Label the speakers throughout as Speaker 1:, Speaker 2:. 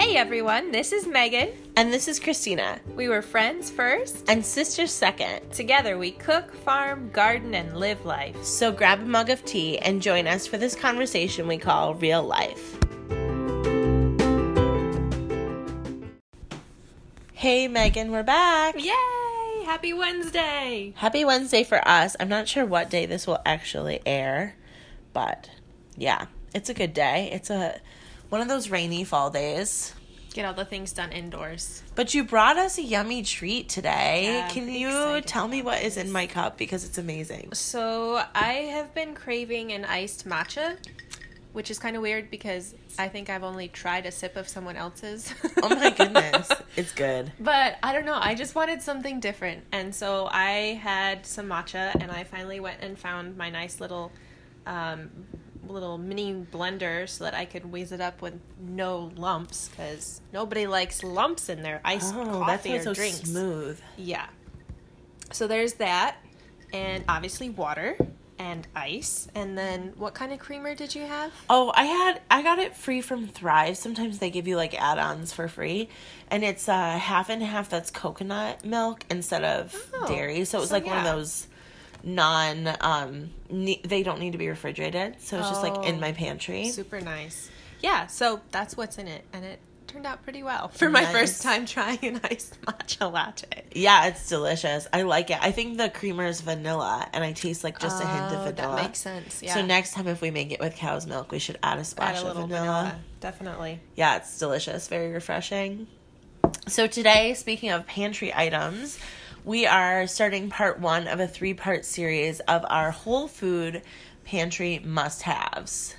Speaker 1: Hey everyone, this is Megan.
Speaker 2: And this is Christina.
Speaker 1: We were friends first.
Speaker 2: And sisters second.
Speaker 1: Together we cook, farm, garden, and live life.
Speaker 2: So grab a mug of tea and join us for this conversation we call real life. Hey Megan, we're back.
Speaker 1: Yay! Happy Wednesday!
Speaker 2: Happy Wednesday for us. I'm not sure what day this will actually air, but yeah, it's a good day. It's a one of those rainy fall days.
Speaker 1: Get all the things done indoors.
Speaker 2: But you brought us a yummy treat today.
Speaker 1: Yeah,
Speaker 2: Can you tell me what is in my cup because it's amazing.
Speaker 1: So, I have been craving an iced matcha, which is kind of weird because I think I've only tried a sip of someone else's.
Speaker 2: Oh my goodness, it's good.
Speaker 1: But I don't know. I just wanted something different. And so I had some matcha and I finally went and found my nice little um, little mini blender so that I could whiz it up with no lumps because nobody likes lumps in their iced
Speaker 2: Oh, that's
Speaker 1: coffee or
Speaker 2: so
Speaker 1: drinks.
Speaker 2: smooth.
Speaker 1: Yeah. So there's that. And obviously water and ice. And then what kind of creamer did you have?
Speaker 2: Oh, I had I got it free from Thrive. Sometimes they give you like add-ons for free, and it's uh, half and half. That's coconut milk instead of
Speaker 1: Oh,
Speaker 2: dairy. So it was
Speaker 1: so
Speaker 2: like one of those non um ne- they don't need to be refrigerated. So it's just like in
Speaker 1: Oh.
Speaker 2: my pantry.
Speaker 1: Super nice. Yeah, so that's what's in it, and it turned out pretty well for my first time trying an iced matcha latte.
Speaker 2: Yeah, it's delicious. I like it. I think the creamer is vanilla, and I taste like just a hint of
Speaker 1: Oh,
Speaker 2: vanilla.
Speaker 1: That makes sense. Yeah.
Speaker 2: So next time, if we make it with cow's milk, we should add a splash
Speaker 1: add a
Speaker 2: of vanilla.
Speaker 1: vanilla. Definitely.
Speaker 2: Yeah, it's delicious, very refreshing. So, today, speaking of pantry items, we are starting part one of a three part series of our whole food pantry must haves.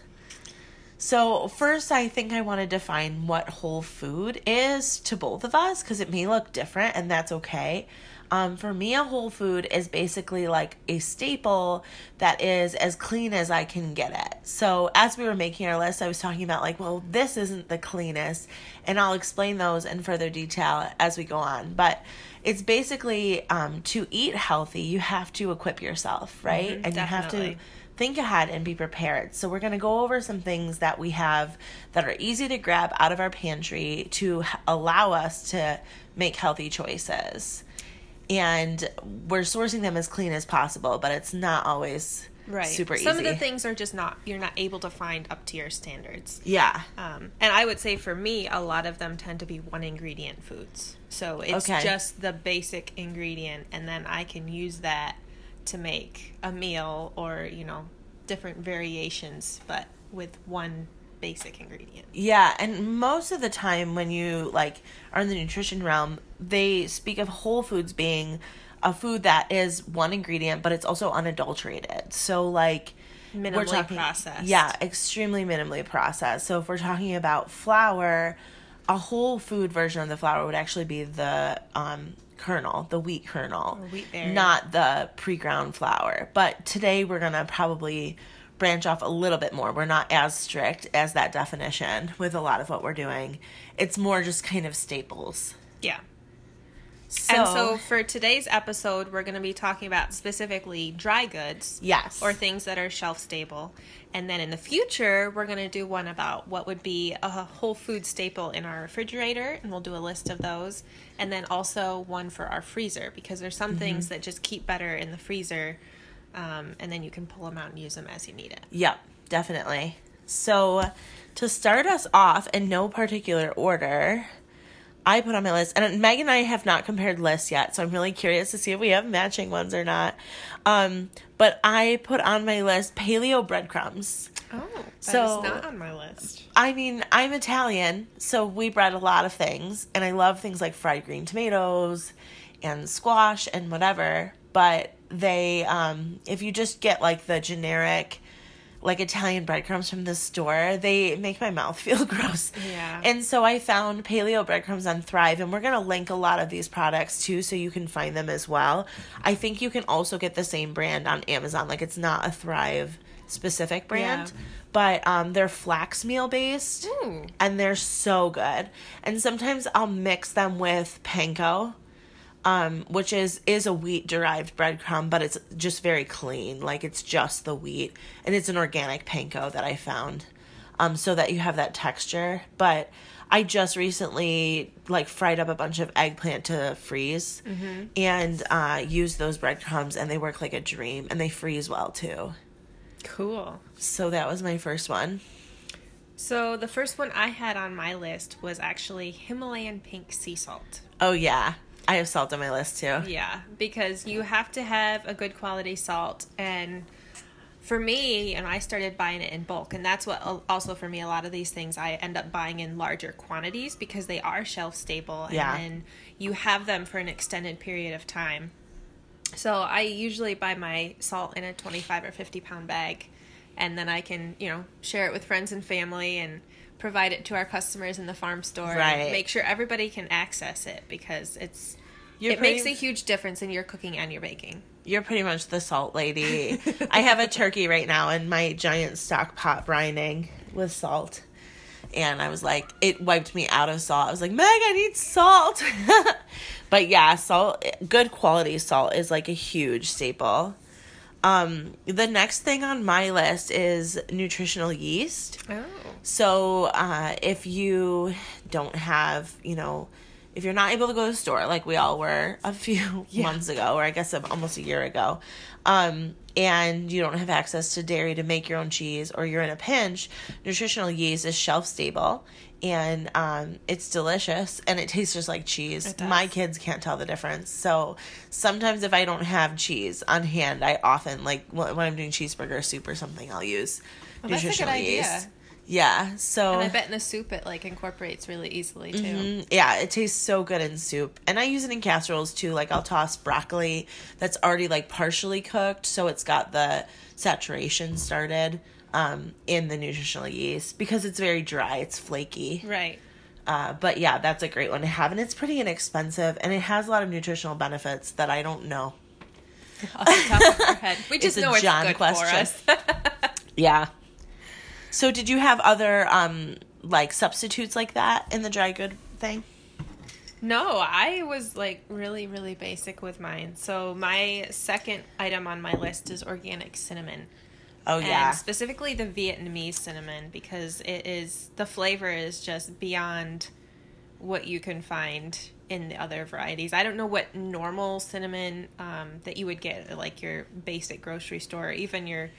Speaker 2: So, first, I think I want to define what whole food is to both of us because it may look different, and that's okay. Um, for me, a whole food is basically like a staple that is as clean as I can get it. So, as we were making our list, I was talking about, like, well, this isn't the cleanest, and I'll explain those in further detail as we go on. But it's basically um, to eat healthy, you have to equip yourself, right?
Speaker 1: Mhm,
Speaker 2: and you have to think ahead and be prepared. So, we're going to go over some things that we have that are easy to grab out of our pantry to h- allow us to make healthy choices. And we're sourcing them as clean as possible, but it's not always
Speaker 1: Right.
Speaker 2: super easy.
Speaker 1: Some of the things are just not you're not able to find up to your standards.
Speaker 2: Yeah.
Speaker 1: Um, and I would say for me, a lot of them tend to be one ingredient foods. So it's
Speaker 2: Okay.
Speaker 1: just the basic ingredient, and then I can use that to make a meal or, you know, different variations, but with one basic ingredient.
Speaker 2: Yeah, and most of the time when you like are in the nutrition realm, they speak of whole foods being a food that is one ingredient, but it's also unadulterated. So like
Speaker 1: Minimally processed.
Speaker 2: Yeah, extremely minimally processed. So if we're talking about flour, a whole food version of the flour would actually be the um, kernel, the wheat kernel,
Speaker 1: wheat berry.
Speaker 2: not the pre-ground flour. But today we're gonna probably branch off a little bit more. We're not as strict as that definition with a lot of what we're doing. It's more just kind of staples.
Speaker 1: Yeah.
Speaker 2: So,
Speaker 1: and so for today's episode, we're going to be talking about specifically dry goods.
Speaker 2: yes,
Speaker 1: or things that are shelf stable. And then in the future, we're going to do one about what would be a whole food staple in our refrigerator, and we'll do a list of those. And then also one for our freezer, because there's some mm-hmm. things that just keep better in the freezer, um, and then you can pull them out and use them as you need it.
Speaker 2: Yep, definitely. So, to start us off in no particular order, I put on my list, and Meg and I have not compared lists yet, so I'm really curious to see if we have matching ones or not. Um, but I put on my list paleo breadcrumbs.
Speaker 1: Oh,
Speaker 2: So-
Speaker 1: not on my list.
Speaker 2: I mean, I'm Italian, so we bread a lot of things, and I love things like fried green tomatoes and squash and whatever. But they, um, if you just get like the generic, like Italian breadcrumbs from the store, they make my mouth feel gross.
Speaker 1: Yeah.
Speaker 2: And so I found paleo breadcrumbs on Thrive, and we're gonna link a lot of these products too, so you can find them as well. I think you can also get the same brand on Amazon. Like it's not a Thrive specific brand,
Speaker 1: Yeah.
Speaker 2: but um, they're flax meal based
Speaker 1: Ooh.
Speaker 2: and they're so good. And sometimes I'll mix them with panko, um, which is is a wheat derived breadcrumb, but it's just very clean. Like it's just the wheat, and it's an organic panko that I found. um, so that you have that texture. But I just recently like fried up a bunch of eggplant to freeze and uh, used those breadcrumbs, and they work like a dream, and they freeze well too.
Speaker 1: Cool.
Speaker 2: So that was my first one.
Speaker 1: So the first one I had on my list was actually Himalayan pink sea salt.
Speaker 2: Oh yeah, I have salt on my list too.
Speaker 1: Yeah, because you have to have a good quality salt and for me, and I started buying it in bulk, and that's what also for me a lot of these things I end up buying in larger quantities because they are shelf stable
Speaker 2: Yeah.
Speaker 1: and you have them for an extended period of time. So I usually buy my salt in a 25 or 50 pound bag and then I can, you know, share it with friends and family and provide it to our customers in the farm store
Speaker 2: Right.
Speaker 1: and make sure everybody can access it because it's
Speaker 2: You're
Speaker 1: it
Speaker 2: pretty-
Speaker 1: makes a huge difference in your cooking and your baking.
Speaker 2: You're pretty much the salt lady. I have a turkey right now in my giant stock pot brining with salt. And I was like, it wiped me out of salt. I was like, Meg, I need salt. but yeah, salt, good quality salt is like a huge staple. Um, the next thing on my list is nutritional yeast.
Speaker 1: Oh.
Speaker 2: So, uh, if you don't have, you know, if you're not able to go to the store like we all were a few
Speaker 1: Yeah.
Speaker 2: months ago, or I guess almost a year ago, um, and you don't have access to dairy to make your own cheese, or you're in a pinch, nutritional yeast is shelf stable and um, it's delicious and it tastes just like cheese. My kids can't tell the difference. So sometimes if I don't have cheese on hand, I often like when I'm doing cheeseburger soup or something, I'll use
Speaker 1: Well, that's a good
Speaker 2: nutritional
Speaker 1: idea.
Speaker 2: Yeah, so
Speaker 1: And I bet in the soup it like incorporates really easily too.
Speaker 2: Mm, yeah, it tastes so good in soup. And I use it in casseroles too. Like I'll toss broccoli that's already like partially cooked, so it's got the saturation started um, in the nutritional yeast because it's very dry, it's flaky.
Speaker 1: Right.
Speaker 2: Uh, but yeah, that's a great one to have, and it's pretty inexpensive, and it has a lot of nutritional benefits that I don't know.
Speaker 1: Off the top of our head. We
Speaker 2: It's
Speaker 1: just
Speaker 2: a
Speaker 1: know it's good
Speaker 2: question.
Speaker 1: for us.
Speaker 2: Yeah. So did you have other um like substitutes like that in the dry good thing?
Speaker 1: no, I was like really, really basic with mine. So my second item on my list is organic cinnamon.
Speaker 2: Oh yeah.
Speaker 1: And specifically the Vietnamese cinnamon because it is the flavor is just beyond what you can find in the other varieties. I don't know what normal cinnamon um, that you would get at like your basic grocery store, or even your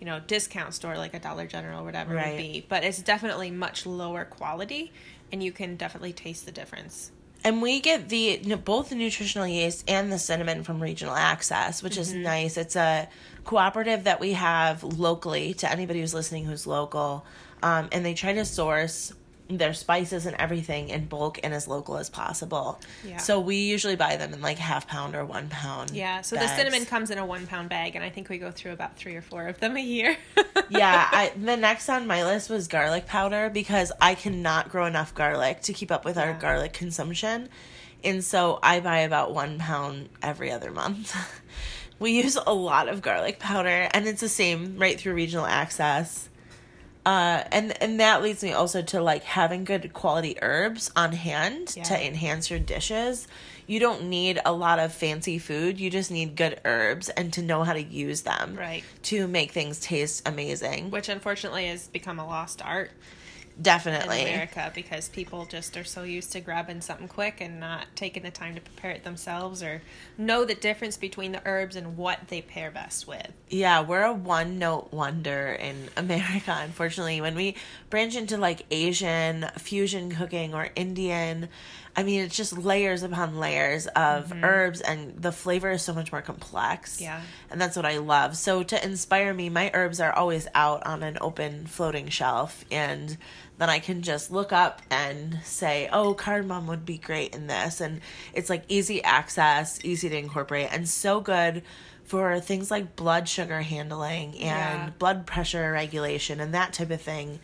Speaker 1: you know discount store like a Dollar General or whatever
Speaker 2: Right.
Speaker 1: would be, but it's definitely much lower quality, and you can definitely taste the difference.
Speaker 2: And we get the both the nutritional yeast and the cinnamon from Regional Access, which
Speaker 1: Mm-hmm.
Speaker 2: is nice. It's a cooperative that we have locally to anybody who's listening who's local, um, and they try to source their spices and everything in bulk and as local as possible.
Speaker 1: Yeah.
Speaker 2: So we usually buy them in like half pound or one pound.
Speaker 1: Yeah, so
Speaker 2: bags.
Speaker 1: the cinnamon comes in a one pound bag, and I think we go through about three or four of them a year.
Speaker 2: yeah, I, the next on my list was garlic powder because I cannot grow enough garlic to keep up with our garlic consumption. And so I buy about one pound every other month. we use a lot of garlic powder, and it's the same right through regional access. Uh, and and that leads me also to like having good quality herbs on hand
Speaker 1: Yeah.
Speaker 2: to enhance your dishes. You don't need a lot of fancy food. You just need good herbs and to know how to use them
Speaker 1: Right.
Speaker 2: to make things taste amazing.
Speaker 1: Which unfortunately has become a lost art in
Speaker 2: Definitely.
Speaker 1: America because people just are so used to grabbing something quick and not taking the time to prepare it themselves or know the difference between the herbs and what they pair best with.
Speaker 2: Yeah, we're a one note wonder in America, unfortunately. When we branch into like Asian fusion cooking or Indian, I mean, it's just layers upon layers of herbs, and the flavor is so much more complex.
Speaker 1: Yeah.
Speaker 2: And that's what I love. So, to inspire me, my herbs are always out on an open floating shelf, and then I can just look up and say, oh, cardamom would be great in this. And it's like easy access, easy to incorporate, and so good for things like blood sugar handling and
Speaker 1: Yeah.
Speaker 2: blood pressure regulation and that type of thing.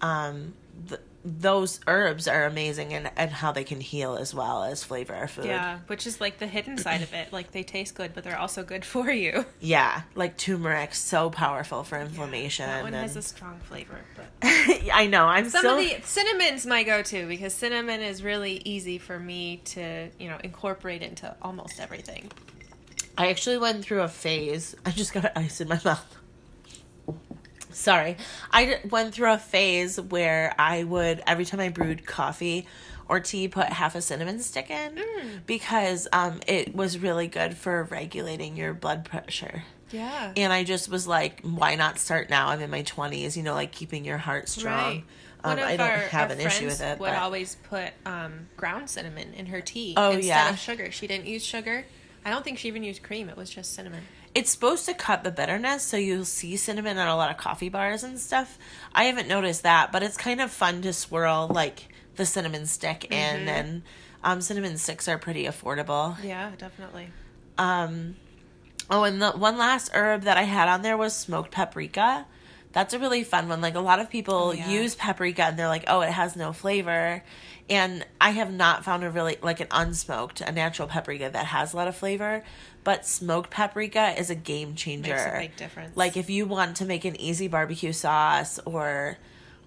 Speaker 2: Um, th- those herbs are amazing and, and how they can heal as well as flavor our food.
Speaker 1: Yeah, which is like the hidden side of it. Like they taste good, but they're also good for you.
Speaker 2: Yeah, like turmeric, so powerful for inflammation.
Speaker 1: That one has a strong flavor, but
Speaker 2: I know. I'm
Speaker 1: some
Speaker 2: still.
Speaker 1: of the cinnamon's my go-to because cinnamon is really easy for me to, you know, incorporate into almost everything.
Speaker 2: I actually went through a phase. I just got ice in my mouth. Sorry. I went through a phase where I would every time I brewed coffee or tea put half a cinnamon stick in because um it was really good for regulating your blood pressure.
Speaker 1: Yeah.
Speaker 2: And I just was like, why not start now? I'm in my 20s, you know, like keeping your heart strong.
Speaker 1: Right.
Speaker 2: Um, I don't
Speaker 1: our,
Speaker 2: have
Speaker 1: our
Speaker 2: an issue with it.
Speaker 1: Would
Speaker 2: but-
Speaker 1: always put um, ground cinnamon in her tea
Speaker 2: Oh,
Speaker 1: instead
Speaker 2: yeah.
Speaker 1: of sugar. She didn't use sugar. I don't think she even used cream. It was just cinnamon.
Speaker 2: It's supposed to cut the bitterness, so you'll see cinnamon on a lot of coffee bars and stuff. I haven't noticed that, but it's kind of fun to swirl like the cinnamon stick
Speaker 1: Mm-hmm.
Speaker 2: in, and um, cinnamon sticks are pretty affordable.
Speaker 1: Yeah, definitely.
Speaker 2: Um, oh, and the one last herb that I had on there was smoked paprika. That's a really fun one. Like a lot of people
Speaker 1: Oh, yeah.
Speaker 2: use paprika and they're like, "Oh, it has no flavor." And I have not found a really like an unsmoked, a natural paprika that has a lot of flavor. But smoked paprika is a game changer.
Speaker 1: Makes a big difference.
Speaker 2: Like if you want to make an easy barbecue sauce or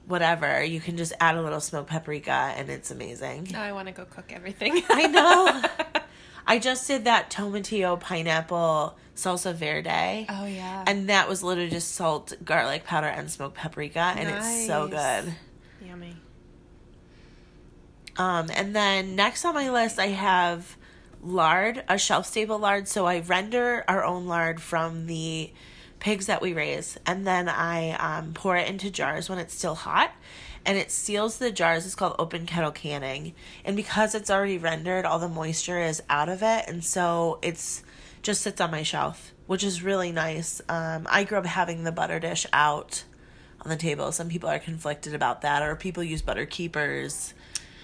Speaker 2: whatever, you can just add a little smoked paprika and it's amazing.
Speaker 1: Now I want to go cook everything.
Speaker 2: I know. I just did that tomatillo pineapple salsa verde.
Speaker 1: oh yeah.
Speaker 2: And that was literally just salt, garlic powder, and smoked paprika, and it's so good.
Speaker 1: Yummy.
Speaker 2: Um, and then next on my list, I have lard, a shelf stable lard. So I render our own lard from the pigs that we raise, and then I um, pour it into jars when it's still hot. And it seals the jars. It's called open kettle canning. And because it's already rendered, all the moisture is out of it. And so it's just sits on my shelf, which is really nice. Um, I grew up having the butter dish out on the table. Some people are conflicted about that, or people use butter keepers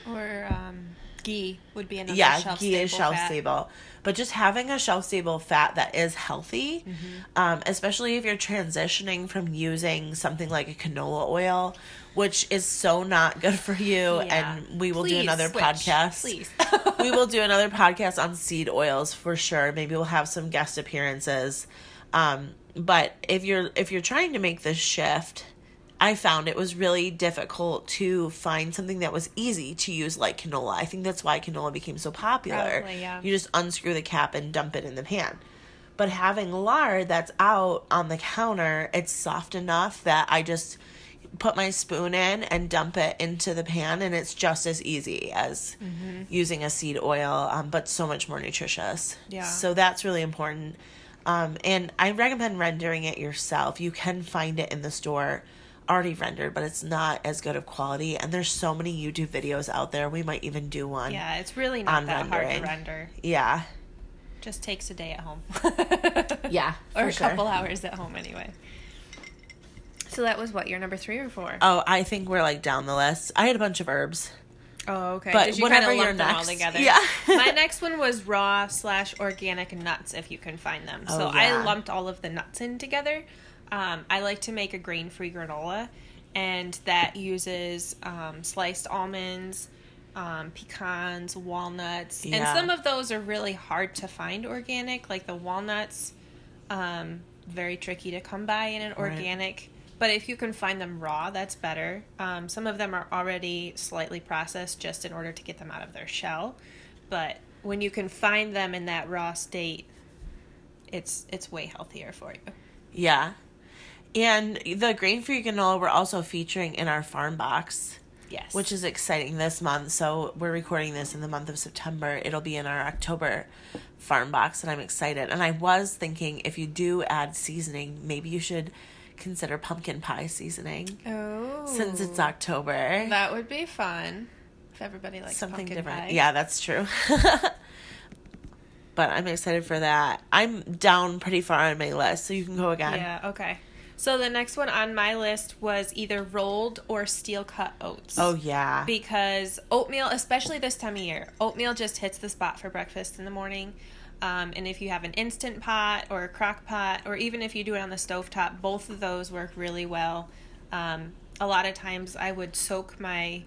Speaker 1: Or um, ghee would be another
Speaker 2: yeah,
Speaker 1: shelf
Speaker 2: ghee is shelf
Speaker 1: fat.
Speaker 2: stable. But just having a shelf stable fat that is healthy,
Speaker 1: Mm-hmm.
Speaker 2: um, especially if you're transitioning from using something like a canola oil, which is so not good for you,
Speaker 1: Yeah.
Speaker 2: and we will do another
Speaker 1: switch,
Speaker 2: podcast.
Speaker 1: Please.
Speaker 2: we will do another podcast on seed oils for sure. Maybe we'll have some guest appearances. Um, but if you're if you're trying to make this shift, I found it was really difficult to find something that was easy to use like canola. I think that's why canola became so popular.
Speaker 1: Probably, yeah.
Speaker 2: You just unscrew the cap and dump it in the pan. But having lard that's out on the counter, it's soft enough that I just put my spoon in and dump it into the pan, and it's just as easy as
Speaker 1: Mm-hmm.
Speaker 2: using a seed oil, um, but so much more nutritious.
Speaker 1: Yeah.
Speaker 2: So that's really important. Um, and I recommend rendering it yourself. You can find it in the store already rendered, but it's not as good of quality. And there's so many YouTube videos out there. We might even do one.
Speaker 1: yeah, it's really not
Speaker 2: On
Speaker 1: that hard
Speaker 2: rendering.
Speaker 1: to render.
Speaker 2: Yeah.
Speaker 1: Just takes a day at home.
Speaker 2: Yeah,
Speaker 1: or a
Speaker 2: sure.
Speaker 1: couple hours at home anyway. So that was what your number three or four?
Speaker 2: Oh, I think we're like down the list. I had a bunch of herbs.
Speaker 1: Oh, okay.
Speaker 2: But
Speaker 1: Did you
Speaker 2: whenever
Speaker 1: kind of
Speaker 2: you're
Speaker 1: lump them all
Speaker 2: next-
Speaker 1: together?
Speaker 2: Yeah.
Speaker 1: My next one was raw slash organic nuts, if you can find them. So
Speaker 2: Oh, yeah.
Speaker 1: I lumped all of the nuts in together. Um, I like to make a grain free granola, and that uses um, sliced almonds, um, pecans, walnuts, and some of those are really hard to find organic. Like the walnuts, um, very tricky to come by in an
Speaker 2: Right.
Speaker 1: organic. But if you can find them raw, that's better. Um, some of them are already slightly processed just in order to get them out of their shell. But when you can find them in that raw state, it's it's way healthier for you.
Speaker 2: Yeah. And the grain free granola we're also featuring in our farm box,
Speaker 1: Yes.
Speaker 2: which is exciting this month. So we're recording this in the month of September. It'll be in our October farm box, and I'm excited. And I was thinking if you do add seasoning, maybe you should consider pumpkin pie seasoning
Speaker 1: oh,
Speaker 2: since it's October.
Speaker 1: that would be fun if everybody likes
Speaker 2: Something different.
Speaker 1: pie.
Speaker 2: Yeah, that's true. but I'm excited for that. I'm down pretty far on my list, so you can go again.
Speaker 1: Yeah. Okay. So the next one on my list was either rolled or steel cut oats.
Speaker 2: Oh yeah.
Speaker 1: because oatmeal, especially this time of year, oatmeal just hits the spot for breakfast in the morning. Um, and if you have an instant pot or a crock pot, or even if you do it on the stovetop, both of those work really well. Um, a lot of times I would soak my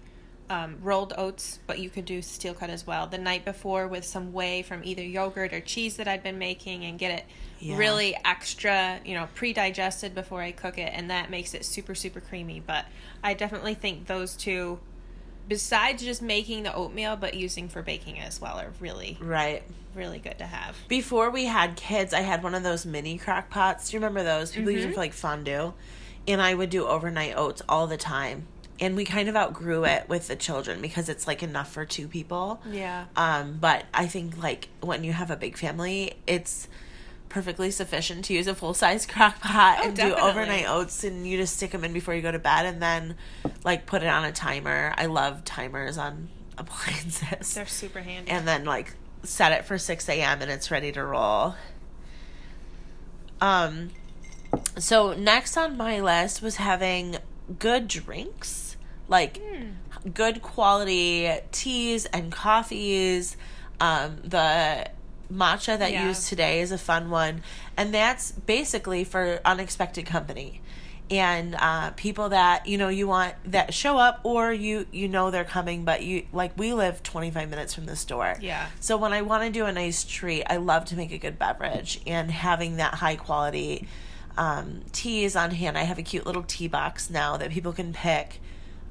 Speaker 1: um, rolled oats, but you could do steel cut as well, the night before with some whey from either yogurt or cheese that I'd been making and get it
Speaker 2: Yeah.
Speaker 1: really extra, you know, pre digested before I cook it. And that makes it super, super creamy. But I definitely think those two besides just making the oatmeal but using for baking as well are really
Speaker 2: Right.
Speaker 1: really good to have
Speaker 2: Before we had kids, I had one of those mini crock pots. Do you remember those? People use
Speaker 1: Mm-hmm.
Speaker 2: them for like fondue. and I would do overnight oats all the time. And we kind of outgrew it with the children because it's like enough for two people.
Speaker 1: Yeah.
Speaker 2: Um, but I think like when you have a big family, it's perfectly sufficient to use a full size crock pot
Speaker 1: Oh,
Speaker 2: and
Speaker 1: definitely.
Speaker 2: do overnight oats and you just stick them in before you go to bed and then like put it on a timer. I love timers on appliances.
Speaker 1: They're super handy.
Speaker 2: and then like set it for 6 a.m. and it's ready to roll. Um, so next on my list was having good drinks, like
Speaker 1: Hmm.
Speaker 2: good quality teas and coffees. Um, the matcha that
Speaker 1: Yeah.
Speaker 2: you used today is a fun one, and that's basically for unexpected company and uh, people that you know you want that show up or you you know they're coming but you like we live 25 minutes from the store
Speaker 1: Yeah.
Speaker 2: so when i want to do a nice treat i love to make a good beverage and having that high quality um, teas on hand i have a cute little tea box now that people can pick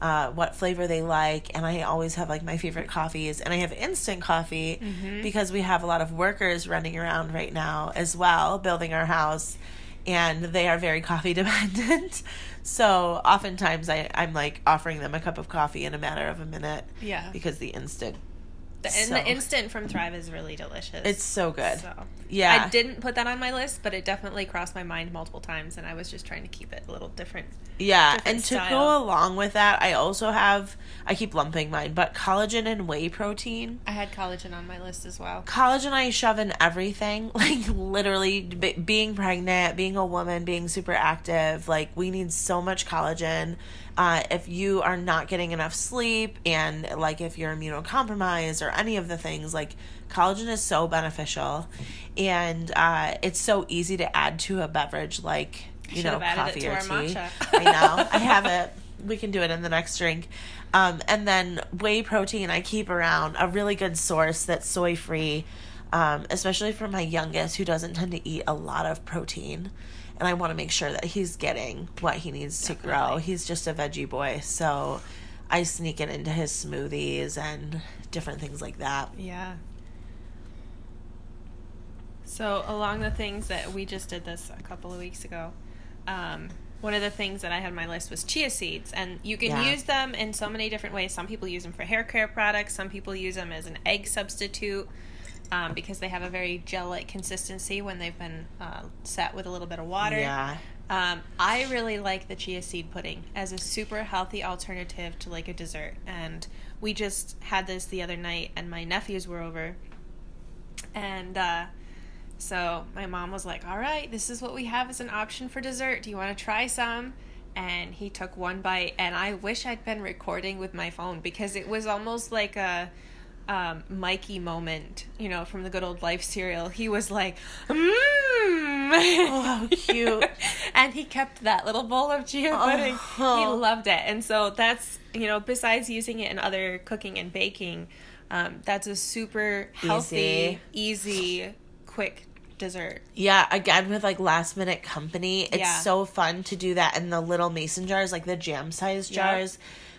Speaker 2: uh, what flavor they like and i always have like my favorite coffees and i have instant coffee because we have a lot of workers running around right now as well building our house and they are very coffee dependent so oftentimes I, i'm like offering them a cup of coffee in a matter of a minute
Speaker 1: Yeah.
Speaker 2: because the instant
Speaker 1: The, and the instant from Thrive is really delicious.
Speaker 2: it's so good
Speaker 1: So
Speaker 2: Yeah.
Speaker 1: I didn't put that on my list, but it definitely crossed my mind multiple times, and I was just trying to keep it a little different.
Speaker 2: Yeah,
Speaker 1: different
Speaker 2: and to go along with that, I also have I keep lumping mine, but collagen and whey protein.
Speaker 1: I had collagen on my list as well.
Speaker 2: Collagen I shove in everything, like literally b- being pregnant, being a woman, being super active. Like we need so much collagen. Uh, if you are not getting enough sleep, and like if you're immunocompromised or any of the things, like collagen is so beneficial, and uh, it's so easy to add to a beverage like you know coffee or tea. I know. I have it. We can do it in the next drink. Um, and then whey protein, I keep around a really good source that's soy free, um, especially for my youngest who doesn't tend to eat a lot of protein. And I want to make sure that he's getting what he needs to grow. He's just a veggie boy. So I sneak it into his smoothies and different things like that.
Speaker 1: Yeah. So along the things that we just did this a couple of weeks ago, um, one of the things that I had on my list was chia seeds, and you can
Speaker 2: Yeah.
Speaker 1: use them in so many different ways. Some people use them for hair care products. Some people use them as an egg substitute um, because they have a very gel-like consistency when they've been uh, set with a little bit of water.
Speaker 2: Yeah.
Speaker 1: Um, I really like the chia seed pudding as a super healthy alternative to like a dessert. And we just had this the other night, and my nephews were over. And uh, so my mom was like, All right, this is what we have as an option for dessert. Do you want to try some? And he took one bite, and I wish I'd been recording with my phone because it was almost like a um, Mikey moment, you know, from the good old life cereal. He was like, mmm.
Speaker 2: Oh, how cute.
Speaker 1: and he kept that little bowl of chia pudding. He
Speaker 2: Oh.
Speaker 1: loved it. And so that's, you know, besides using it in other cooking and baking, um, that's a super healthy, easy, quick dessert.
Speaker 2: Yeah, again with like last minute company, it's
Speaker 1: Yeah.
Speaker 2: so fun to do that in the little mason jars, like the jam sized
Speaker 1: Yep.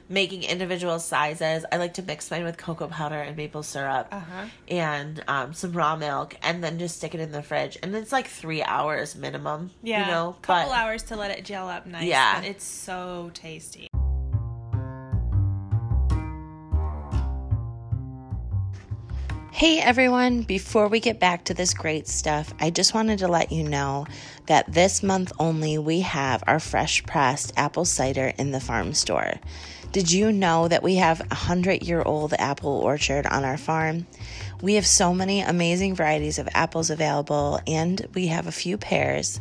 Speaker 2: Jars, making individual sizes. I like to mix mine with cocoa powder and maple syrup
Speaker 1: Uh-huh.
Speaker 2: and um, some raw milk, and then just stick it in the fridge. And it's like three hours minimum.
Speaker 1: Yeah.
Speaker 2: you know,
Speaker 1: couple
Speaker 2: but
Speaker 1: hours to let it gel up nice.
Speaker 2: Yeah.
Speaker 1: But it's so tasty.
Speaker 3: Hey everyone, before we get back to this great stuff, I just wanted to let you know that this month only we have our fresh pressed apple cider in the farm store. Did you know that we have a hundred year old apple orchard on our farm? We have so many amazing varieties of apples available, and we have a few pears,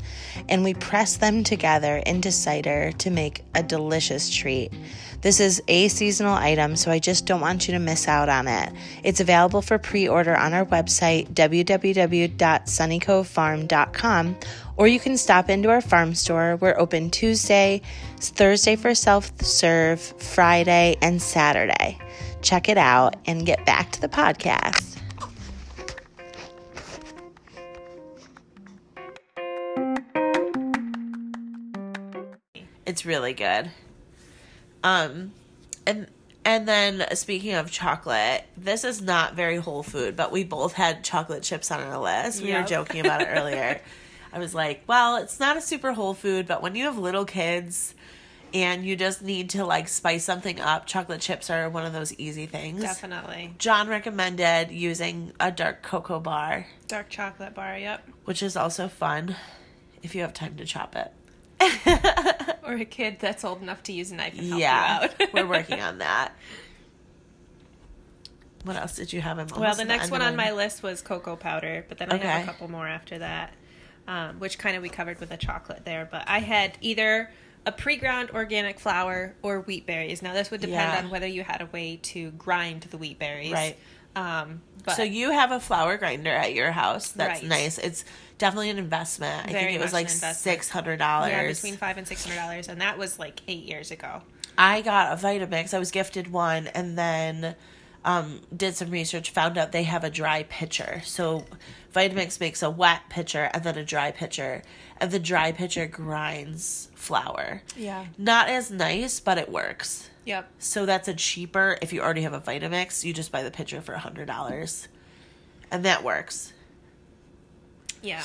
Speaker 3: and we press them together into cider to make a delicious treat. This is a seasonal item, so I just don't want you to miss out on it. It's available for pre order on our website, www.sunnycovefarm.com, or you can stop into our farm store. We're open Tuesday, Thursday for self serve, Friday, and Saturday. Check it out and get back to the podcast.
Speaker 2: It's really good. Um, and and then speaking of chocolate, this is not very whole food, but we both had chocolate chips on our list. We were joking about it earlier. I was like, well, it's not a super whole food, but when you have little kids and you just need to like spice something up, chocolate chips are one of those easy things.
Speaker 1: Definitely.
Speaker 2: John recommended using a dark cocoa bar,
Speaker 1: Dark chocolate bar, yep.
Speaker 2: which is also fun if you have time to chop it.
Speaker 1: Or a kid that's old enough to use a knife and help
Speaker 2: yeah,
Speaker 1: you out.
Speaker 2: we're working on that. What else did you have?
Speaker 1: Well, the next
Speaker 2: end
Speaker 1: one on my list was cocoa powder, but then I have a couple more after that, um, which kind of we covered with the chocolate there. But I had either a pre-ground organic flour or wheat berries. Now this would depend
Speaker 2: Yeah.
Speaker 1: on whether you had a way to grind the wheat berries,
Speaker 2: Right.
Speaker 1: Um, but
Speaker 2: So you have a flour grinder at your house. That's
Speaker 1: Right.
Speaker 2: nice. It's definitely an investment. I
Speaker 1: Very
Speaker 2: think it was like six hundred dollars.
Speaker 1: yeah, between five and six hundred dollars, and that was like eight years ago.
Speaker 2: I got a Vitamix. I was gifted one, and then um, did some research. Found out they have a dry pitcher. So Vitamix makes a wet pitcher and then a dry pitcher, and the dry pitcher grinds flour.
Speaker 1: Yeah.
Speaker 2: Not as nice, but it works.
Speaker 1: Yep.
Speaker 2: So that's a cheaper. If you already have a Vitamix, you just buy the pitcher for a hundred dollars, and that works.
Speaker 1: Yeah.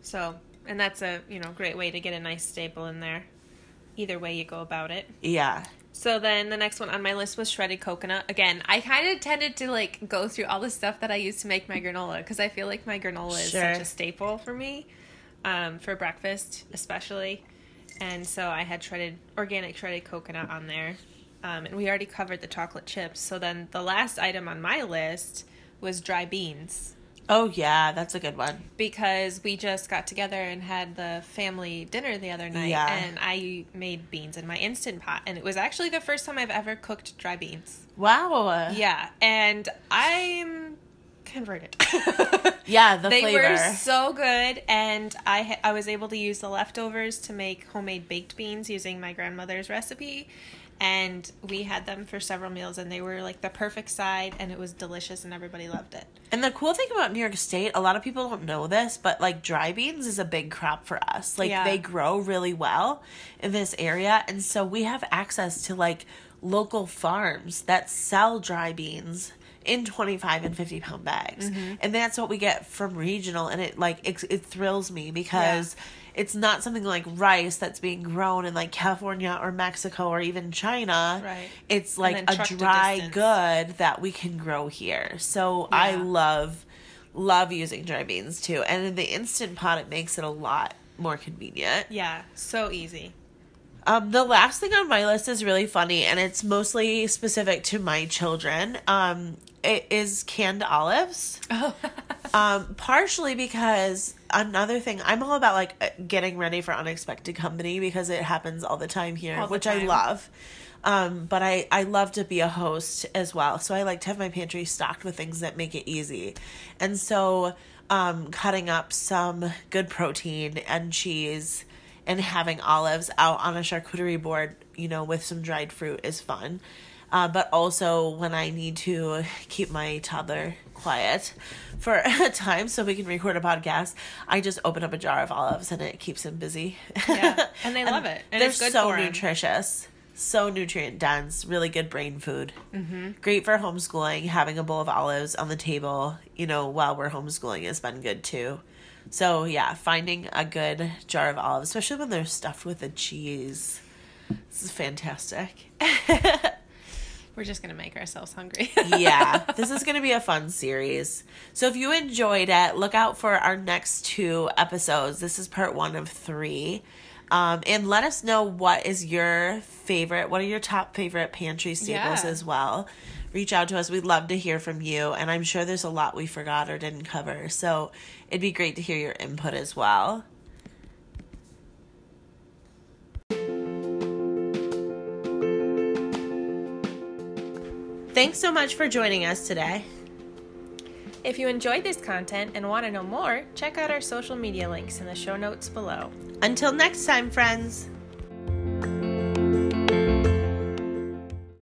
Speaker 1: So, and that's a you know great way to get a nice staple in there. Either way you go about it.
Speaker 2: Yeah.
Speaker 1: So then the next one on my list was shredded coconut. Again, I kind of tended to like go through all the stuff that I use to make my granola because I feel like my granola is
Speaker 2: Sure.
Speaker 1: such a staple for me, um, for breakfast especially. And so I had shredded organic shredded coconut on there, um, and we already covered the chocolate chips. So then the last item on my list was dry beans
Speaker 2: Oh yeah, that's a good one.
Speaker 1: because we just got together and had the family dinner the other night
Speaker 2: Yeah.
Speaker 1: and I made beans in my instant pot and it was actually the first time I've ever cooked dry beans.
Speaker 2: Wow.
Speaker 1: Yeah, and I'm converted.
Speaker 2: Yeah, the
Speaker 1: they
Speaker 2: flavor.
Speaker 1: were so good and I ha- I was able to use the leftovers to make homemade baked beans using my grandmother's recipe and we had them for several meals and they were like the perfect side and it was delicious and everybody loved it.
Speaker 2: And the cool thing about New York State, a lot of people don't know this, but like dry beans is a big crop for us. Like
Speaker 1: Yeah.
Speaker 2: they grow really well in this area. And so we have access to like local farms that sell dry beans in 25 and 50 pound bags.
Speaker 1: Mm-hmm.
Speaker 2: And that's what we get from regional. And it like, it, it thrills me because it's not something like rice that's being grown in like California or Mexico or even China.
Speaker 1: Right.
Speaker 2: It's like a dry good that we can grow here. So I love love using dry beans too. And in the instant pot it makes it a lot more convenient.
Speaker 1: Yeah, so easy.
Speaker 2: Um the last thing on my list is really funny and it's mostly specific to my children. Um it is canned olives.
Speaker 1: Oh.
Speaker 2: Um, partially because another thing, I'm all about like getting ready for unexpected company because it happens all the time here,
Speaker 1: the
Speaker 2: which I love. Um, but I I love to be a host as well, so I like to have my pantry stocked with things that make it easy, and so um, cutting up some good protein and cheese and having olives out on a charcuterie board, you know, with some dried fruit is fun. Uh, but also when I need to keep my toddler quiet for a time so we can record a podcast, I just open up a jar of olives and it keeps him busy.
Speaker 1: Yeah, and they love it, and
Speaker 2: they're so nutritious, so nutrient dense, really good brain food. Mm-hmm. Great for homeschooling. Having a bowl of olives on the table, you know, while we're homeschooling has been good too. So yeah, finding a good jar of olives, especially when they're stuffed with a cheese, this is fantastic.
Speaker 1: We're just gonna make ourselves hungry.
Speaker 2: yeah, this is going to be a fun series. So if you enjoyed it, look out for our next two episodes. This is part one of three. Um, and let us know what is your favorite, what are your top favorite pantry staples
Speaker 1: Yeah.
Speaker 2: as well. Reach out to us. We'd love to hear from you. And I'm sure there's a lot we forgot or didn't cover. So it'd be great to hear your input as well. Thanks so much for joining us today.
Speaker 1: if you enjoyed this content and want to know more, check out our social media links in the show notes below.
Speaker 2: Until next time, friends.